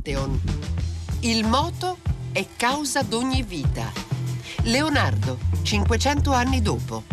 Pantheon. Il moto è causa d'ogni vita. Leonardo, 500 anni dopo.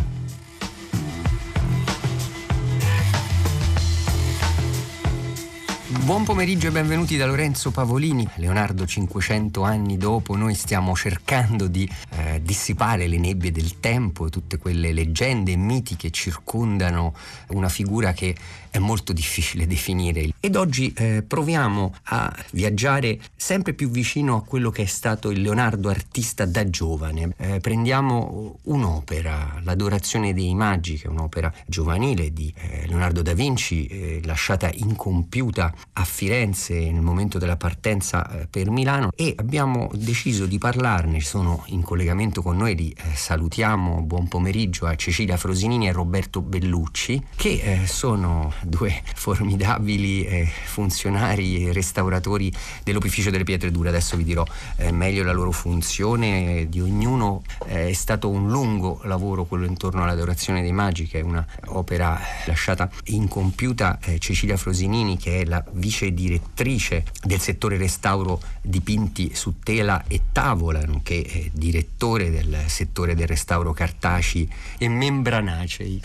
Buon pomeriggio e benvenuti da Lorenzo Pavolini. Leonardo 500 anni dopo noi stiamo cercando di eh, dissipare le nebbie del tempo, tutte quelle leggende e miti che circondano una figura che è molto difficile definire. Ed oggi eh, proviamo a viaggiare sempre più vicino a quello che è stato il Leonardo artista da giovane. Eh, prendiamo un'opera, L'Adorazione dei Magi, che è un'opera giovanile di eh, Leonardo da Vinci, eh, lasciata incompiuta a Firenze nel momento della partenza eh, per Milano e abbiamo deciso di parlarne, sono in collegamento con noi, li eh, salutiamo, buon pomeriggio a Cecilia Frosinini e Roberto Bellucci che sono due formidabili eh, funzionari e restauratori dell'opificio delle pietre dure. Adesso vi dirò eh, meglio la loro funzione di ognuno. Eh, è stato un lungo lavoro quello intorno all'adorazione dei magi, che è un'opera lasciata incompiuta. Eh, Cecilia Frosinini, che è la vice direttrice del settore restauro dipinti su tela e tavola, nonché eh, direttore del settore del restauro cartacei e membranacei,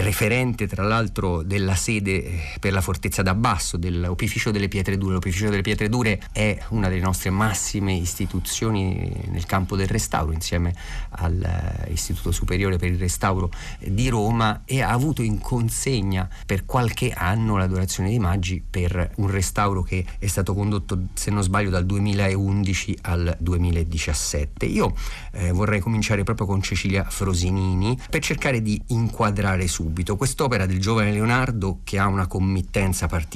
referente tra l'altro della sede eh, per la fortezza d'Abbasso dell'Opificio delle Pietre Dure. L'Opificio delle Pietre Dure è una delle nostre massime istituzioni nel campo del restauro insieme all'Istituto Superiore per il Restauro di Roma e ha avuto in consegna per qualche anno l'adorazione dei Maggi per un restauro che è stato condotto, se non sbaglio, dal 2011 al 2017. Io eh, vorrei cominciare proprio con Cecilia Frosinini per cercare di inquadrare subito quest'opera del giovane Leonardo che ha una committenza particolare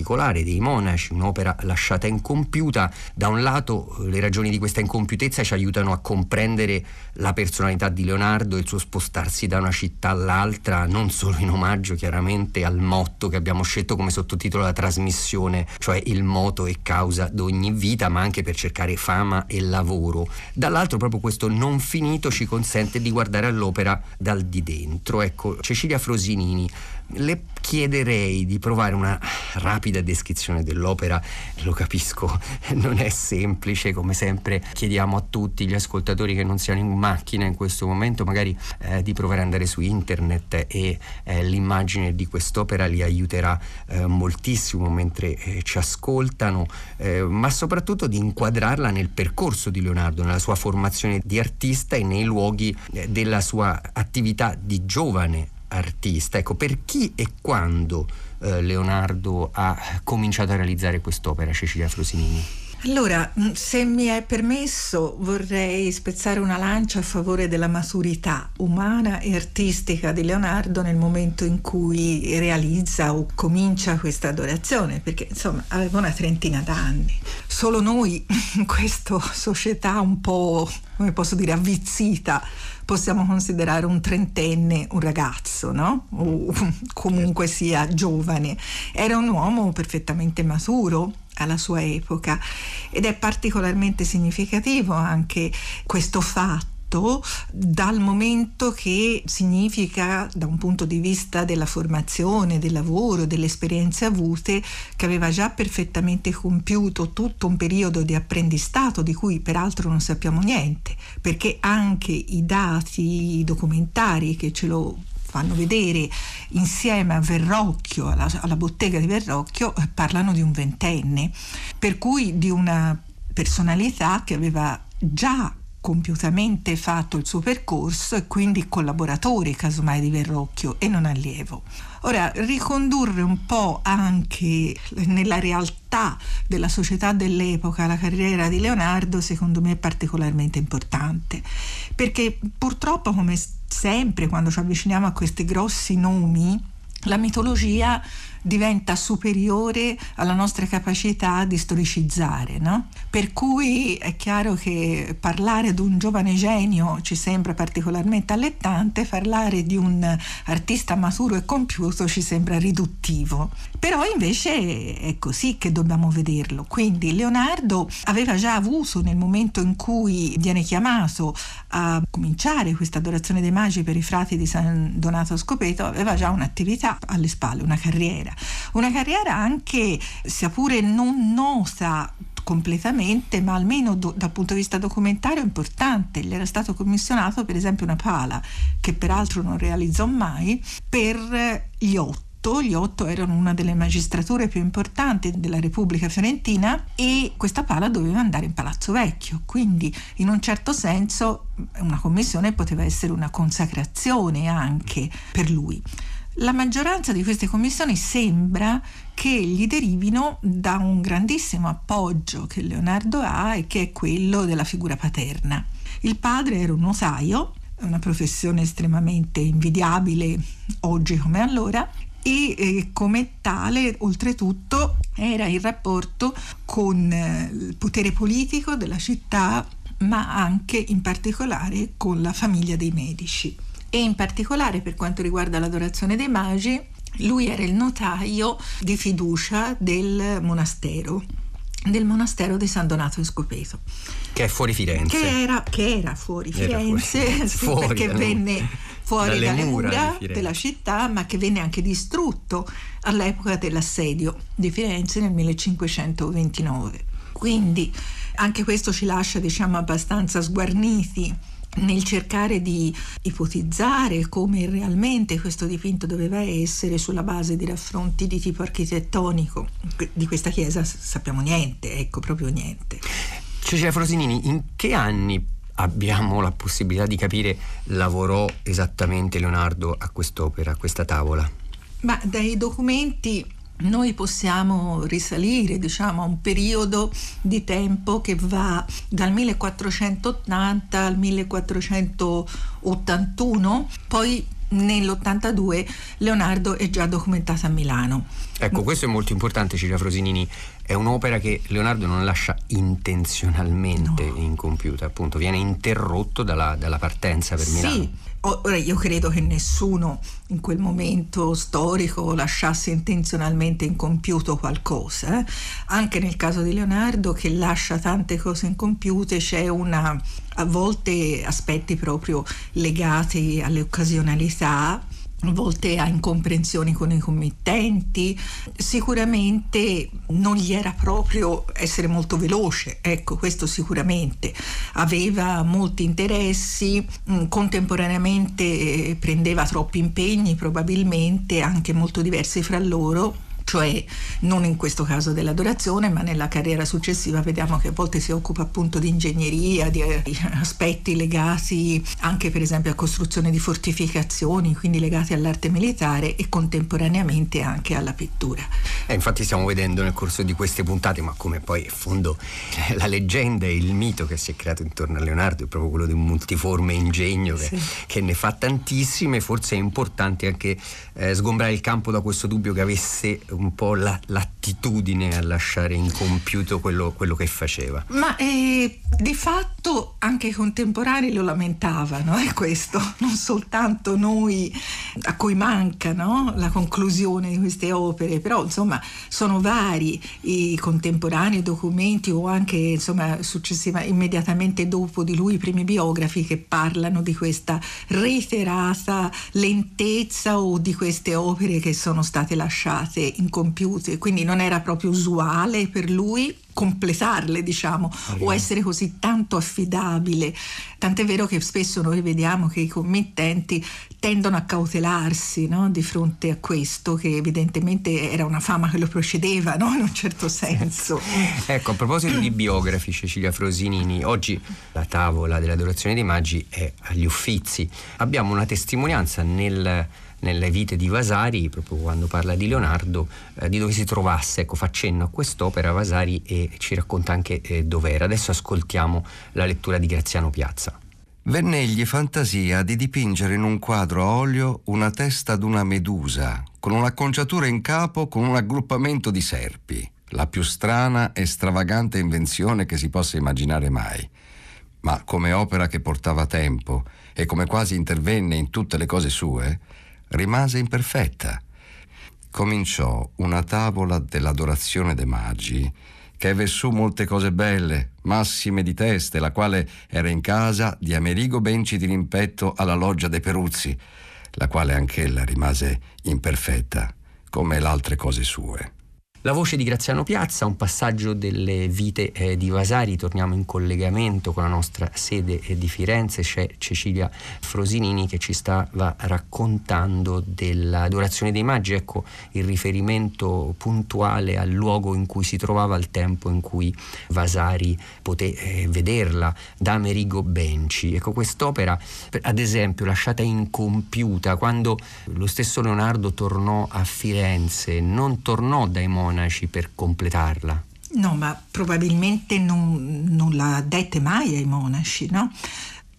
dei monaci, un'opera lasciata incompiuta. Da un lato le ragioni di questa incompiutezza ci aiutano a comprendere la personalità di Leonardo e il suo spostarsi da una città all'altra, non solo in omaggio chiaramente al motto che abbiamo scelto come sottotitolo della trasmissione, cioè il moto è causa d'ogni vita, ma anche per cercare fama e lavoro. Dall'altro proprio questo non finito ci consente di guardare all'opera dal di dentro. Ecco, Cecilia Frosinini le chiederei di provare una rapida descrizione dell'opera, lo capisco, non è semplice, come sempre chiediamo a tutti gli ascoltatori che non siano in macchina in questo momento, magari eh, di provare ad andare su internet e eh, l'immagine di quest'opera li aiuterà eh, moltissimo mentre eh, ci ascoltano, eh, ma soprattutto di inquadrarla nel percorso di Leonardo, nella sua formazione di artista e nei luoghi eh, della sua attività di giovane artista. Ecco, per chi e quando eh, Leonardo ha cominciato a realizzare quest'opera, Cecilia Frosinini? Allora, mm, se mi è permesso, vorrei spezzare una lancia a favore della maturità umana e artistica di Leonardo nel momento in cui realizza o comincia questa adorazione, perché insomma aveva una trentina d'anni. Solo noi in questa società un po', come posso dire, avvizzita, possiamo considerare un trentenne un ragazzo, no? O comunque sia giovane. Era un uomo perfettamente maturo, alla sua epoca ed è particolarmente significativo anche questo fatto dal momento che significa da un punto di vista della formazione, del lavoro, delle esperienze avute, che aveva già perfettamente compiuto tutto un periodo di apprendistato di cui peraltro non sappiamo niente, perché anche i dati i documentari che ce lo fanno vedere insieme a Verrocchio, alla, alla bottega di Verrocchio, eh, parlano di un ventenne, per cui di una personalità che aveva già compiutamente fatto il suo percorso e quindi collaboratore casomai di Verrocchio e non allievo. Ora, ricondurre un po' anche nella realtà della società dell'epoca la carriera di Leonardo secondo me è particolarmente importante, perché purtroppo come sempre quando ci avviciniamo a questi grossi nomi, la mitologia diventa superiore alla nostra capacità di storicizzare. No? Per cui è chiaro che parlare di un giovane genio ci sembra particolarmente allettante, parlare di un artista maturo e compiuto ci sembra riduttivo. Però invece è così che dobbiamo vederlo. Quindi Leonardo aveva già avuto nel momento in cui viene chiamato a cominciare questa adorazione dei magi per i frati di San Donato Scopeto, aveva già un'attività alle spalle, una carriera carriera. Una carriera anche, sia pure non nota completamente, ma almeno do, dal punto di vista documentario importante. Gli era stato commissionato per esempio una pala, che peraltro non realizzò mai, per gli otto gli otto erano una delle magistrature più importanti della Repubblica Fiorentina e questa pala doveva andare in Palazzo Vecchio, quindi in un certo senso una commissione poteva essere una consacrazione anche per lui. La maggioranza di queste commissioni sembra che gli derivino da un grandissimo appoggio che Leonardo ha e che è quello della figura paterna. Il padre era un notaio, una professione estremamente invidiabile oggi come allora, e eh, come tale oltretutto era il rapporto con eh, il potere politico della città ma anche in particolare con la famiglia dei medici e in particolare per quanto riguarda l'adorazione dei magi, lui era il notaio di fiducia del monastero del monastero di San Donato in Scopeto che è fuori Firenze. Che era, che era fuori Firenze fuori, sì, fuori, perché venne fuori dalle, dalle mura, mura della città ma che venne anche distrutto all'epoca dell'assedio di Firenze nel 1529 quindi anche questo ci lascia diciamo abbastanza sguarniti nel cercare di ipotizzare come realmente questo dipinto doveva essere sulla base di raffronti di tipo architettonico. Di questa chiesa sappiamo niente, ecco, proprio niente. Cecilia Frosinini, in che anni abbiamo la possibilità di capire lavorò esattamente Leonardo a quest'opera, a questa tavola? Ma dai documenti noi possiamo risalire diciamo, a un periodo di tempo che va dal 1480 al 1481, poi nell'82 Leonardo è già documentato a Milano. Ecco, questo è molto importante, Cilia Frosinini. È un'opera che Leonardo non lascia intenzionalmente no. incompiuta, appunto, viene interrotto dalla, dalla partenza per Milano. Sì, ora io credo che nessuno in quel momento storico lasciasse intenzionalmente incompiuto qualcosa. Eh? Anche nel caso di Leonardo che lascia tante cose incompiute c'è una a volte aspetti proprio legati alle occasionalità volte a incomprensioni con i committenti, sicuramente non gli era proprio essere molto veloce, ecco questo sicuramente, aveva molti interessi, mm, contemporaneamente eh, prendeva troppi impegni probabilmente anche molto diversi fra loro cioè non in questo caso dell'adorazione, ma nella carriera successiva vediamo che a volte si occupa appunto di ingegneria, di eh, aspetti legati anche per esempio a costruzione di fortificazioni, quindi legati all'arte militare e contemporaneamente anche alla pittura. Eh, infatti stiamo vedendo nel corso di queste puntate, ma come poi in fondo la leggenda e il mito che si è creato intorno a Leonardo è proprio quello di un multiforme ingegno che, sì. che ne fa tantissime, forse è importante anche eh, sgombrare il campo da questo dubbio che avesse un po' la, l'attitudine a lasciare incompiuto quello, quello che faceva. Ma eh, di fatto anche i contemporanei lo lamentavano, è questo, non soltanto noi a cui manca no? la conclusione di queste opere, però insomma sono vari i contemporanei documenti o anche insomma successiva, immediatamente dopo di lui i primi biografi che parlano di questa reiterata lentezza o di queste opere che sono state lasciate incompiute, quindi non era proprio usuale per lui completarle, diciamo, Arriva. o essere così tanto affidabile. Tant'è vero che spesso noi vediamo che i committenti tendono a cautelarsi no? di fronte a questo, che evidentemente era una fama che lo procedeva, no? in un certo senso. ecco, a proposito di biografi, Cecilia Frosinini, oggi la tavola dell'adorazione dei magi è agli Uffizi. Abbiamo una testimonianza nel nelle vite di Vasari, proprio quando parla di Leonardo, eh, di dove si trovasse. Ecco, fa cenno a quest'opera Vasari e ci racconta anche eh, dov'era. Adesso ascoltiamo la lettura di Graziano Piazza. Vennegli fantasia di dipingere in un quadro a olio una testa d'una medusa, con un'acconciatura in capo con un aggruppamento di serpi, la più strana e stravagante invenzione che si possa immaginare mai. Ma come opera che portava tempo e come quasi intervenne in tutte le cose sue, rimase imperfetta. Cominciò una tavola dell'adorazione dei magi che aveva su molte cose belle, massime di teste, la quale era in casa di Amerigo Benci di Rimpetto alla loggia dei Peruzzi, la quale anch'ella rimase imperfetta, come le altre cose sue. La voce di Graziano Piazza, un passaggio delle vite eh, di Vasari, torniamo in collegamento con la nostra sede eh, di Firenze, c'è Cecilia Frosinini che ci stava raccontando dell'adorazione dei maggi, ecco il riferimento puntuale al luogo in cui si trovava al tempo in cui Vasari poté eh, vederla, da Amerigo Benci. Ecco quest'opera, ad esempio, lasciata incompiuta quando lo stesso Leonardo tornò a Firenze, non tornò dai monaci, monaci per completarla? No, ma probabilmente non, non la dette mai ai monaci, no?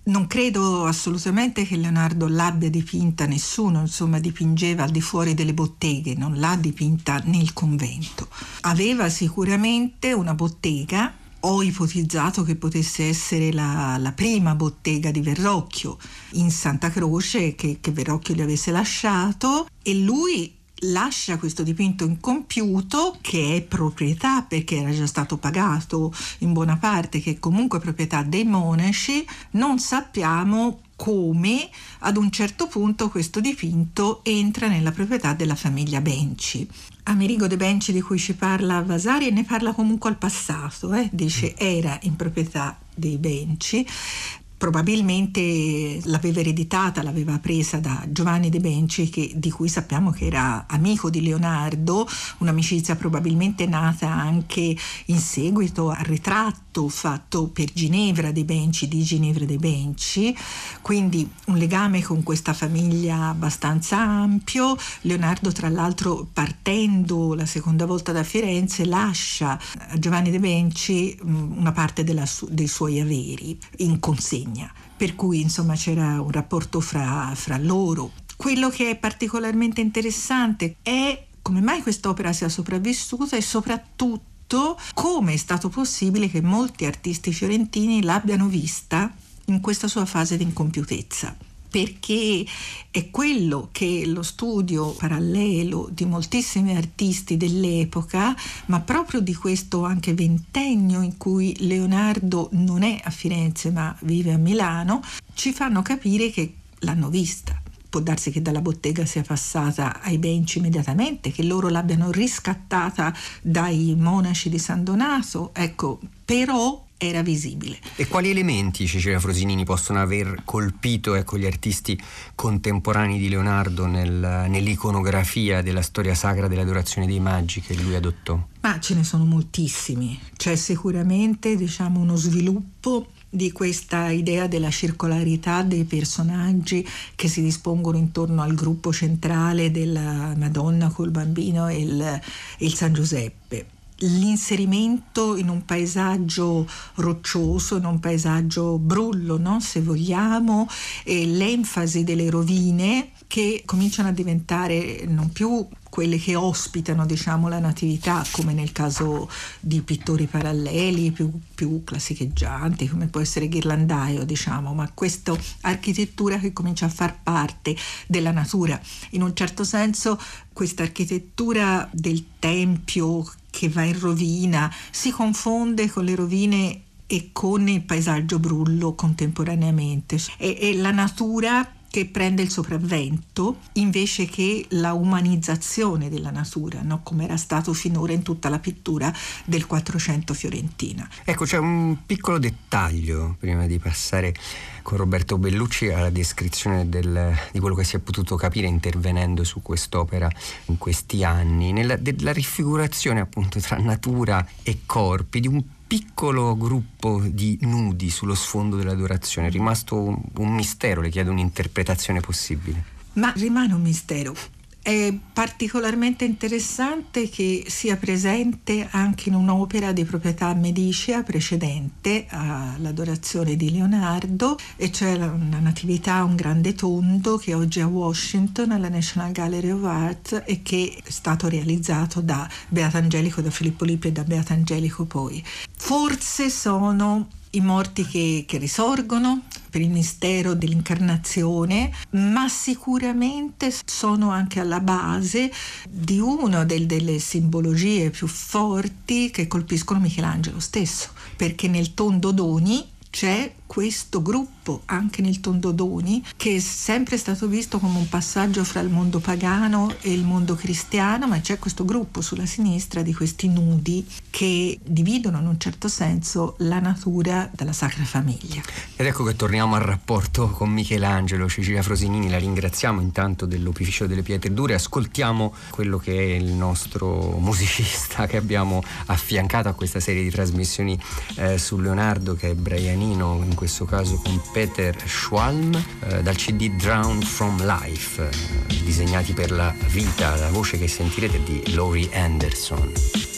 Non credo assolutamente che Leonardo l'abbia dipinta nessuno, insomma dipingeva al di fuori delle botteghe, non l'ha dipinta nel convento. Aveva sicuramente una bottega, ho ipotizzato che potesse essere la, la prima bottega di Verrocchio in Santa Croce che, che Verrocchio gli avesse lasciato e lui lascia questo dipinto incompiuto che è proprietà perché era già stato pagato in buona parte, che è comunque proprietà dei monaci, non sappiamo come ad un certo punto questo dipinto entra nella proprietà della famiglia Benci. Amerigo de Benci di cui ci parla Vasari ne parla comunque al passato, eh? dice era in proprietà dei Benci, probabilmente l'aveva ereditata, l'aveva presa da Giovanni De Benci, che, di cui sappiamo che era amico di Leonardo, un'amicizia probabilmente nata anche in seguito al ritratto fatto per Ginevra De Benci, di Ginevra De Benci, quindi un legame con questa famiglia abbastanza ampio. Leonardo, tra l'altro, partendo la seconda volta da Firenze, lascia a Giovanni De Benci una parte della, dei suoi averi in consegna per cui insomma c'era un rapporto fra, fra loro. Quello che è particolarmente interessante è come mai quest'opera sia sopravvissuta e soprattutto come è stato possibile che molti artisti fiorentini l'abbiano vista in questa sua fase di incompiutezza perché è quello che lo studio parallelo di moltissimi artisti dell'epoca, ma proprio di questo anche ventennio in cui Leonardo non è a Firenze ma vive a Milano, ci fanno capire che l'hanno vista può darsi che dalla bottega sia passata ai benci immediatamente, che loro l'abbiano riscattata dai monaci di San Donato, ecco, però era visibile. E quali elementi Cecilia Frosinini possono aver colpito ecco, gli artisti contemporanei di Leonardo nel, nell'iconografia della storia sacra dell'adorazione dei maggi che lui adottò? Ma ce ne sono moltissimi. C'è sicuramente diciamo, uno sviluppo di questa idea della circolarità dei personaggi che si dispongono intorno al gruppo centrale della Madonna col bambino e il, il San Giuseppe l'inserimento in un paesaggio roccioso, in un paesaggio brullo, no? se vogliamo, e l'enfasi delle rovine che cominciano a diventare non più quelle che ospitano diciamo, la natività, come nel caso di pittori paralleli più, più classicheggianti, come può essere Ghirlandaio, diciamo, ma questa architettura che comincia a far parte della natura. In un certo senso questa architettura del tempio che va in rovina si confonde con le rovine e con il paesaggio brullo contemporaneamente. E, e la natura che prende il sopravvento invece che la umanizzazione della natura, no? come era stato finora in tutta la pittura del Quattrocento fiorentina. Ecco, c'è un piccolo dettaglio prima di passare con Roberto Bellucci alla descrizione del, di quello che si è potuto capire intervenendo su quest'opera in questi anni, nella, della raffigurazione appunto tra natura e corpi di un piccolo gruppo di nudi sullo sfondo dell'adorazione. È rimasto un, un mistero, le chiedo un'interpretazione possibile. Ma rimane un mistero. È particolarmente interessante che sia presente anche in un'opera di proprietà medicea precedente all'adorazione di Leonardo, e cioè una natività, un grande tondo che oggi è a Washington alla National Gallery of Art e che è stato realizzato da Beata Angelico, da Filippo Lippi e da Beata Angelico poi. Forse sono i morti che, che risorgono per il mistero dell'incarnazione, ma sicuramente sono anche alla base di una del, delle simbologie più forti che colpiscono Michelangelo stesso, perché nel tondo d'Oni c'è questo gruppo anche nel Tondodoni che è sempre stato visto come un passaggio fra il mondo pagano e il mondo cristiano, ma c'è questo gruppo sulla sinistra di questi nudi che dividono in un certo senso la natura dalla Sacra Famiglia. Ed ecco che torniamo al rapporto con Michelangelo, Cecilia Frosinini, la ringraziamo intanto dell'Opificio delle Pietre Dure, ascoltiamo quello che è il nostro musicista che abbiamo affiancato a questa serie di trasmissioni eh, su Leonardo che è Brianino in questo caso con Peter Schwalm, eh, dal CD Drown from Life, eh, disegnati per la vita, la voce che sentirete di Laurie Anderson.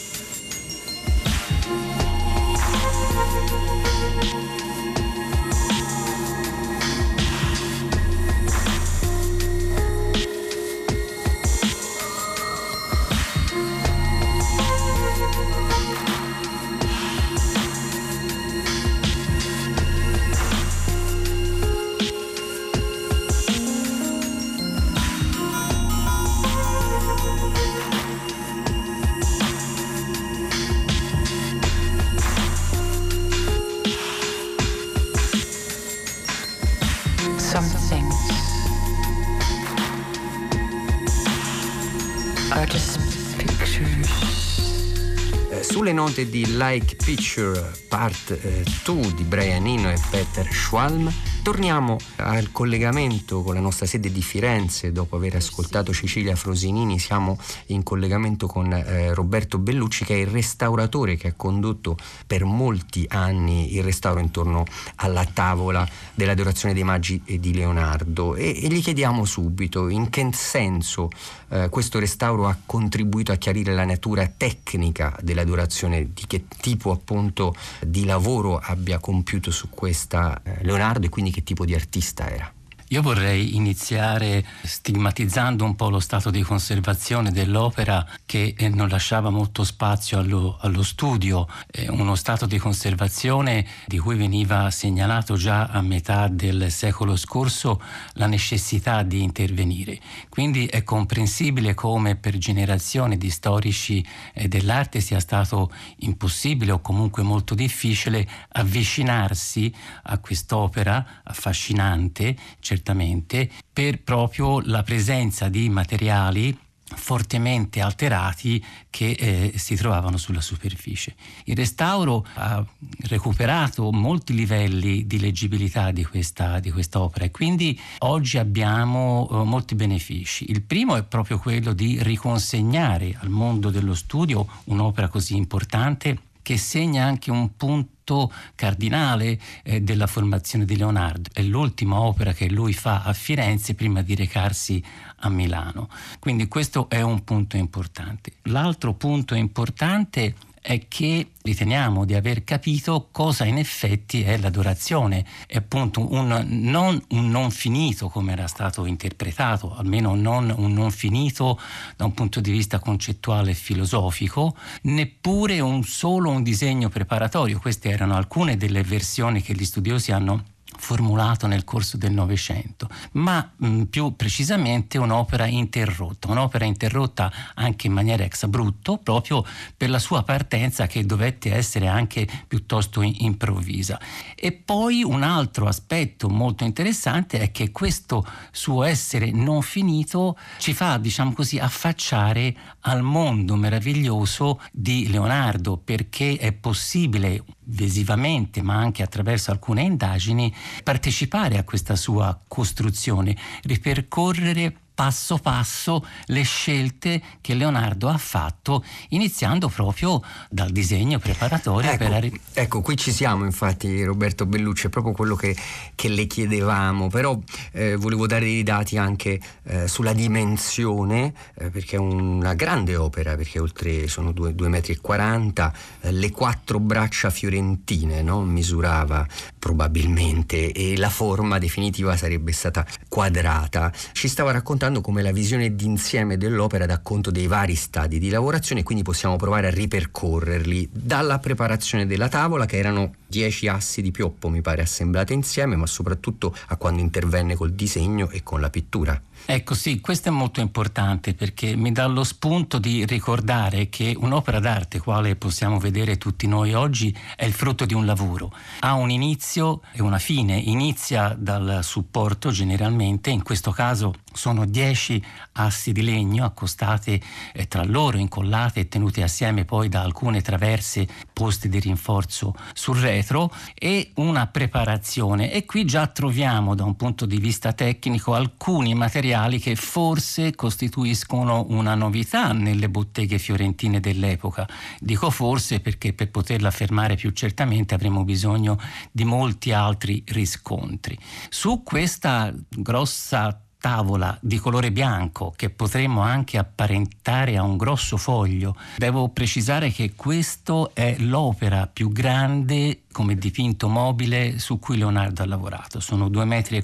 Note di Like Picture Part 2 eh, di Brianino e Peter Schwalm Torniamo al collegamento con la nostra sede di Firenze, dopo aver ascoltato Cecilia Frosinini siamo in collegamento con eh, Roberto Bellucci che è il restauratore che ha condotto per molti anni il restauro intorno alla tavola dell'adorazione dei maggi di Leonardo. E, e gli chiediamo subito in che senso eh, questo restauro ha contribuito a chiarire la natura tecnica dell'adorazione, di che tipo appunto di lavoro abbia compiuto su questa eh, Leonardo? E quindi che tipo di artista era. Io vorrei iniziare stigmatizzando un po' lo stato di conservazione dell'opera che eh, non lasciava molto spazio allo, allo studio, uno stato di conservazione di cui veniva segnalato già a metà del secolo scorso la necessità di intervenire. Quindi è comprensibile come per generazioni di storici eh, dell'arte sia stato impossibile o comunque molto difficile avvicinarsi a quest'opera affascinante, certamente, per proprio la presenza di materiali fortemente alterati che eh, si trovavano sulla superficie. Il restauro ha recuperato molti livelli di leggibilità di questa, di opera e quindi oggi abbiamo eh, molti benefici. Il primo è proprio quello di riconsegnare al mondo dello studio un'opera così importante che segna anche un punto cardinale eh, della formazione di Leonardo. È l'ultima opera che lui fa a Firenze prima di recarsi a Milano. Quindi questo è un punto importante. L'altro punto importante è che riteniamo di aver capito cosa in effetti è l'adorazione. È appunto un non, un non finito come era stato interpretato, almeno non un non finito da un punto di vista concettuale e filosofico, neppure un solo un disegno preparatorio. Queste erano alcune delle versioni che gli studiosi hanno formulato nel corso del Novecento, ma mh, più precisamente un'opera interrotta, un'opera interrotta anche in maniera ex abrupto, proprio per la sua partenza che dovette essere anche piuttosto in- improvvisa. E poi un altro aspetto molto interessante è che questo suo essere non finito ci fa, diciamo così, affacciare al mondo meraviglioso di Leonardo, perché è possibile visivamente ma anche attraverso alcune indagini partecipare a questa sua costruzione, ripercorrere passo passo le scelte che Leonardo ha fatto, iniziando proprio dal disegno preparatorio. Ecco, arri- ecco qui ci siamo infatti Roberto Bellucci, è proprio quello che, che le chiedevamo, però eh, volevo dare dei dati anche eh, sulla dimensione, eh, perché è una grande opera, perché oltre sono 2,40 metri, e 40, eh, le quattro braccia fiorentine no? misurava probabilmente e la forma definitiva sarebbe stata quadrata. Ci stava raccontando raccontando come la visione d'insieme dell'opera dà conto dei vari stadi di lavorazione, quindi possiamo provare a ripercorrerli dalla preparazione della tavola, che erano dieci assi di pioppo, mi pare, assemblate insieme, ma soprattutto a quando intervenne col disegno e con la pittura. Ecco sì, questo è molto importante perché mi dà lo spunto di ricordare che un'opera d'arte, quale possiamo vedere tutti noi oggi, è il frutto di un lavoro. Ha un inizio e una fine. Inizia dal supporto generalmente, in questo caso sono dieci assi di legno accostate eh, tra loro, incollate e tenute assieme poi da alcune traverse poste di rinforzo sul retro e una preparazione. E qui già troviamo da un punto di vista tecnico alcuni materiali che forse costituiscono una novità nelle botteghe fiorentine dell'epoca. Dico forse perché per poterla affermare più certamente avremo bisogno di molti altri riscontri. Su questa grossa tavola di colore bianco che potremmo anche apparentare a un grosso foglio. Devo precisare che questo è l'opera più grande come dipinto mobile su cui Leonardo ha lavorato. Sono 2,44 metri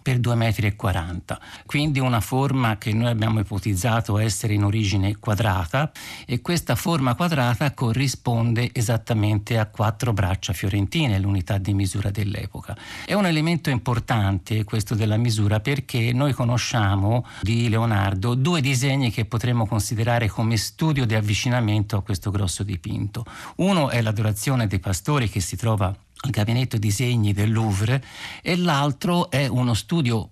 per 2,40 metri, quindi una forma che noi abbiamo ipotizzato essere in origine quadrata e questa forma quadrata corrisponde esattamente a quattro braccia fiorentine, l'unità di misura dell'epoca. È un elemento importante questo della misura perché noi conosciamo di Leonardo due disegni che potremmo considerare come studio di avvicinamento a questo grosso dipinto. Uno è l'adorazione dei pastori che si trova al gabinetto disegni del Louvre e l'altro è uno studio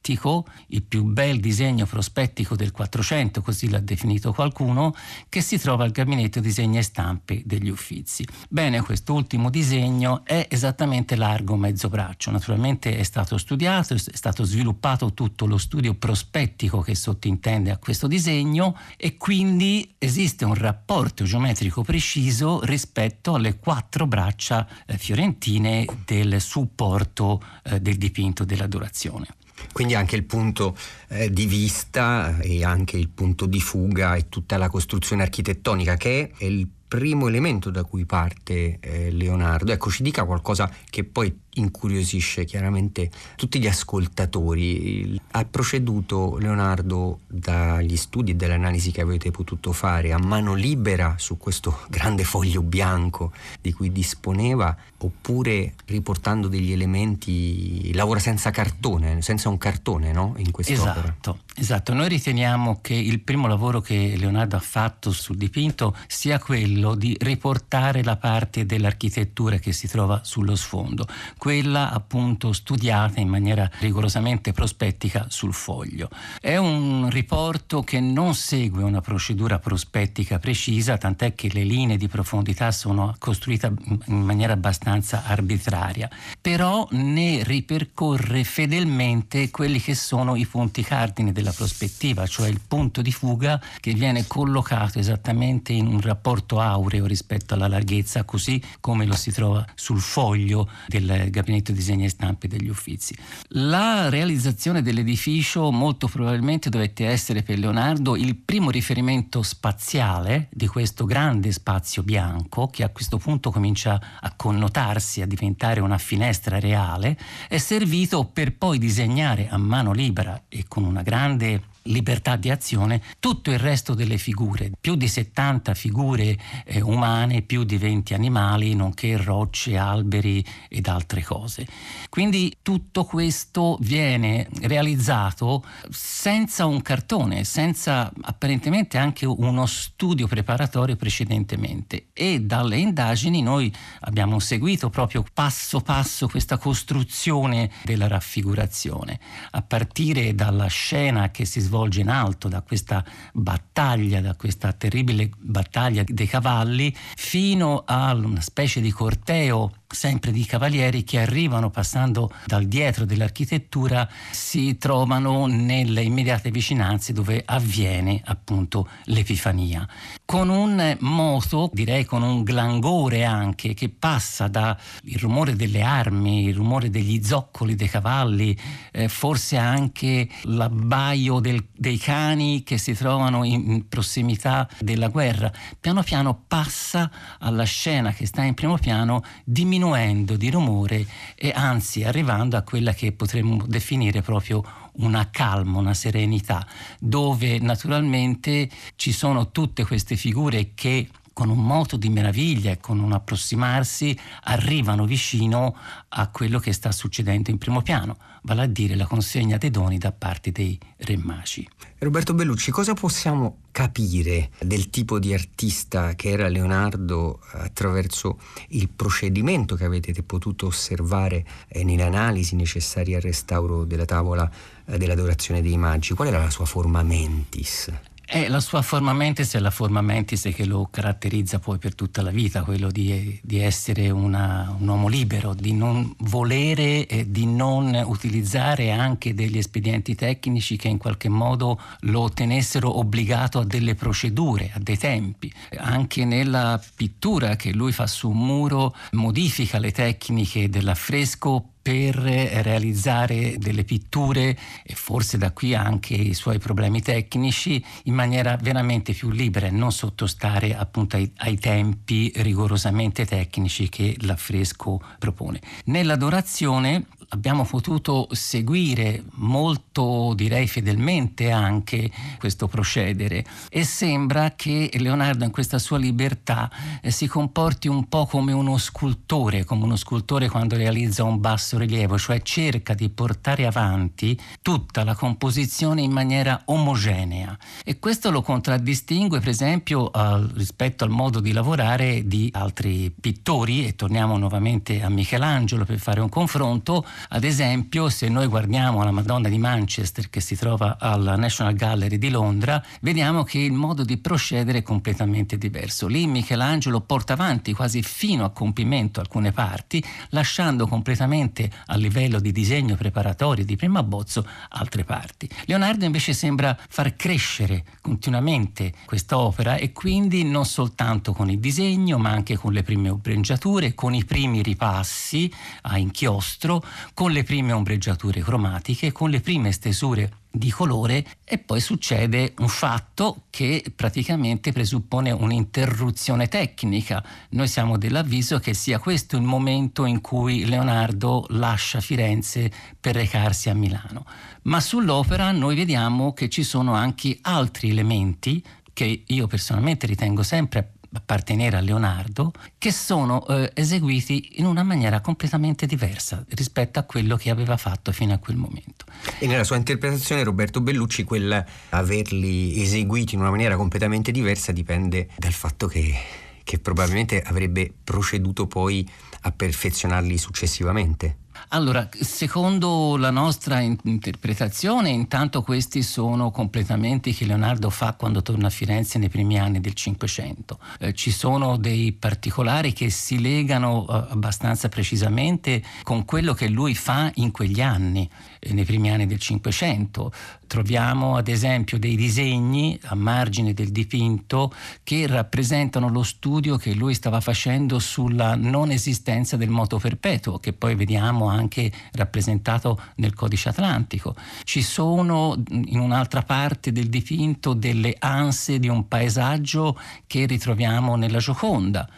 prospettico, il più bel disegno prospettico del 400, così l'ha definito qualcuno, che si trova al gabinetto disegni e stampe degli Uffizi. Bene, quest'ultimo disegno è esattamente largo mezzo braccio, naturalmente è stato studiato, è stato sviluppato tutto lo studio prospettico che sottintende a questo disegno e quindi esiste un rapporto geometrico preciso rispetto alle quattro braccia eh, fiorentine del supporto eh, del dipinto dell'adorazione. Quindi anche il punto eh, di vista e anche il punto di fuga e tutta la costruzione architettonica che è il primo elemento da cui parte eh, Leonardo. Ecco, ci dica qualcosa che poi incuriosisce chiaramente tutti gli ascoltatori. Ha proceduto Leonardo dagli studi e dalle analisi che avete potuto fare a mano libera su questo grande foglio bianco di cui disponeva oppure riportando degli elementi, lavora senza cartone, senza un cartone no? in quest'opera? Esatto, esatto. Noi riteniamo che il primo lavoro che Leonardo ha fatto sul dipinto sia quello di riportare la parte dell'architettura che si trova sullo sfondo quella appunto studiata in maniera rigorosamente prospettica sul foglio. È un riporto che non segue una procedura prospettica precisa, tant'è che le linee di profondità sono costruite in maniera abbastanza arbitraria, però ne ripercorre fedelmente quelli che sono i punti cardini della prospettiva, cioè il punto di fuga che viene collocato esattamente in un rapporto aureo rispetto alla larghezza, così come lo si trova sul foglio del gabinetto disegni e stampe degli uffizi. La realizzazione dell'edificio molto probabilmente dovette essere per Leonardo il primo riferimento spaziale di questo grande spazio bianco che a questo punto comincia a connotarsi, a diventare una finestra reale, è servito per poi disegnare a mano libera e con una grande libertà di azione tutto il resto delle figure, più di 70 figure eh, umane, più di 20 animali, nonché rocce, alberi ed altre cose. Quindi tutto questo viene realizzato senza un cartone, senza apparentemente anche uno studio preparatorio precedentemente e dalle indagini noi abbiamo seguito proprio passo passo questa costruzione della raffigurazione, a partire dalla scena che si svolge in alto, da questa battaglia, da questa terribile battaglia dei cavalli, fino a una specie di corteo sempre di cavalieri che arrivano passando dal dietro dell'architettura si trovano nelle immediate vicinanze dove avviene appunto l'Epifania. Con un moto direi con un glangore anche che passa dal rumore delle armi il rumore degli zoccoli dei cavalli eh, forse anche l'abbaio del, dei cani che si trovano in, prossimità della guerra piano piano passa alla scena che sta in primo piano diminuendo diminuendo di rumore e anzi arrivando a quella che potremmo definire proprio una calma, una serenità, dove naturalmente ci sono tutte queste figure che con un moto di meraviglia e con un approssimarsi arrivano vicino a quello che sta succedendo in primo piano, vale a dire la consegna dei doni da parte dei re Maci. Roberto Bellucci, cosa possiamo capire del tipo di artista che era Leonardo attraverso il procedimento che avete potuto osservare eh, nelle analisi necessarie al restauro della tavola eh, dell'adorazione dei magi? Qual era la sua forma mentis? È la sua forma mentis è la forma mentis che lo caratterizza poi per tutta la vita, quello di, di essere una, un uomo libero, di non volere e di non utilizzare anche degli espedienti tecnici che in qualche modo lo tenessero obbligato a delle procedure, a dei tempi. Anche nella pittura che lui fa su un muro modifica le tecniche dell'affresco per realizzare delle pitture e forse da qui anche i suoi problemi tecnici in maniera veramente più libera e non sottostare appunto ai, ai tempi rigorosamente tecnici che l'affresco propone. Nell'adorazione abbiamo potuto seguire molto, direi fedelmente anche questo procedere. E sembra che Leonardo in questa sua libertà eh, si comporti un po' come uno scultore, come uno scultore quando realizza un basso rilievo, cioè cerca di portare avanti tutta la composizione in maniera omogenea. E questo lo contraddistingue per esempio al, rispetto al modo di lavorare di altri pittori. E torniamo nuovamente a Michelangelo per fare un confronto ad esempio, se noi guardiamo la Madonna di Manchester che si trova alla National Gallery di Londra, vediamo che il modo di procedere è completamente diverso. Lì Michelangelo porta avanti quasi fino a compimento alcune parti, lasciando completamente a livello di disegno preparatorio di primo abbozzo altre parti. Leonardo invece sembra far crescere continuamente quest'opera e quindi non soltanto con il disegno, ma anche con le prime ombreggiature, con i primi ripassi a inchiostro, con le prime ombreggiature cromatiche, con le prime stesure di colore e poi succede un fatto che praticamente presuppone un'interruzione tecnica. Noi siamo dell'avviso che sia questo il momento in cui Leonardo lascia Firenze per recarsi a Milano. Ma sull'opera noi vediamo che ci sono anche altri elementi che io personalmente ritengo sempre appartenere a Leonardo, che sono eh, eseguiti in una maniera completamente diversa rispetto a quello che aveva fatto fino a quel momento. E nella sua interpretazione Roberto Bellucci quel averli eseguiti in una maniera completamente diversa dipende dal fatto che, che probabilmente avrebbe proceduto poi a perfezionarli successivamente. Allora, secondo la nostra interpretazione, intanto questi sono completamenti che Leonardo fa quando torna a Firenze nei primi anni del Cinquecento. Eh, ci sono dei particolari che si legano eh, abbastanza precisamente con quello che lui fa in quegli anni, eh, nei primi anni del Cinquecento. Troviamo ad esempio dei disegni a margine del dipinto che rappresentano lo studio che lui stava facendo sulla non esistenza del moto perpetuo, che poi vediamo anche rappresentato nel codice atlantico. Ci sono in un'altra parte del dipinto delle anse di un paesaggio che ritroviamo nella Gioconda.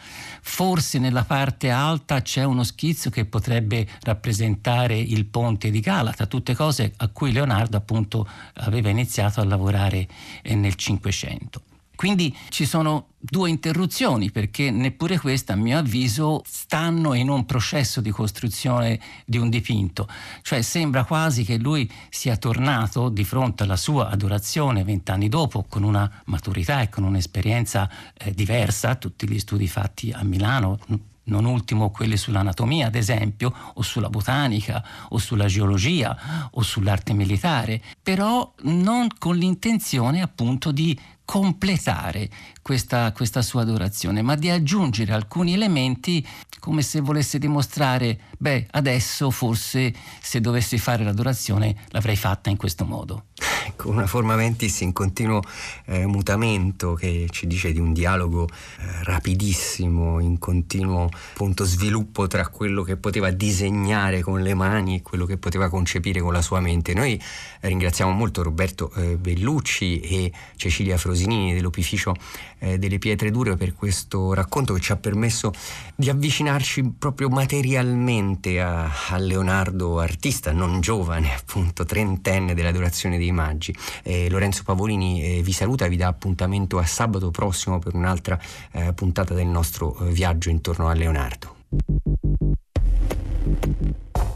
Forse nella parte alta c'è uno schizzo che potrebbe rappresentare il ponte di Galata, tutte cose a cui Leonardo appunto aveva iniziato a lavorare eh, nel Cinquecento. Quindi ci sono due interruzioni perché neppure queste a mio avviso stanno in un processo di costruzione di un dipinto, cioè sembra quasi che lui sia tornato di fronte alla sua adorazione vent'anni dopo con una maturità e con un'esperienza eh, diversa, tutti gli studi fatti a Milano non ultimo quelli sull'anatomia, ad esempio, o sulla botanica, o sulla geologia, o sull'arte militare, però non con l'intenzione appunto di completare questa, questa, sua adorazione, ma di aggiungere alcuni elementi come se volesse dimostrare, beh, adesso forse se dovessi fare l'adorazione l'avrei fatta in questo modo. Ecco, una forma mentis in continuo eh, mutamento che ci dice di un dialogo eh, rapidissimo, in continuo appunto, sviluppo tra quello che poteva disegnare con le mani e quello che poteva concepire con la sua mente. Noi ringraziamo molto Roberto eh, Bellucci e Cecilia Frosinini dell'Opificio eh, delle Pietre Dure per questo racconto che ci ha permesso di avvicinarci proprio materialmente a, a Leonardo, artista non giovane, appunto trentenne dell'adorazione dei magi personaggi. Eh, Lorenzo Pavolini eh, vi saluta vi dà appuntamento a sabato prossimo per un'altra eh, puntata del nostro eh, viaggio intorno a Leonardo.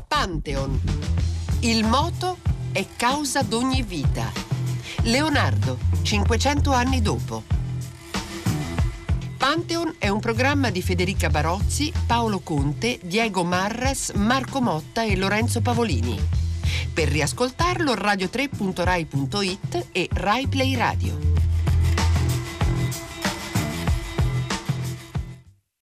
Pantheon. Il moto è causa d'ogni vita. Leonardo, 500 anni dopo. Pantheon è un programma di Federica Barozzi, Paolo Conte, Diego Marras, Marco Motta e Lorenzo Pavolini. Per riascoltarlo radio3.rai.it e RaiPlay Radio.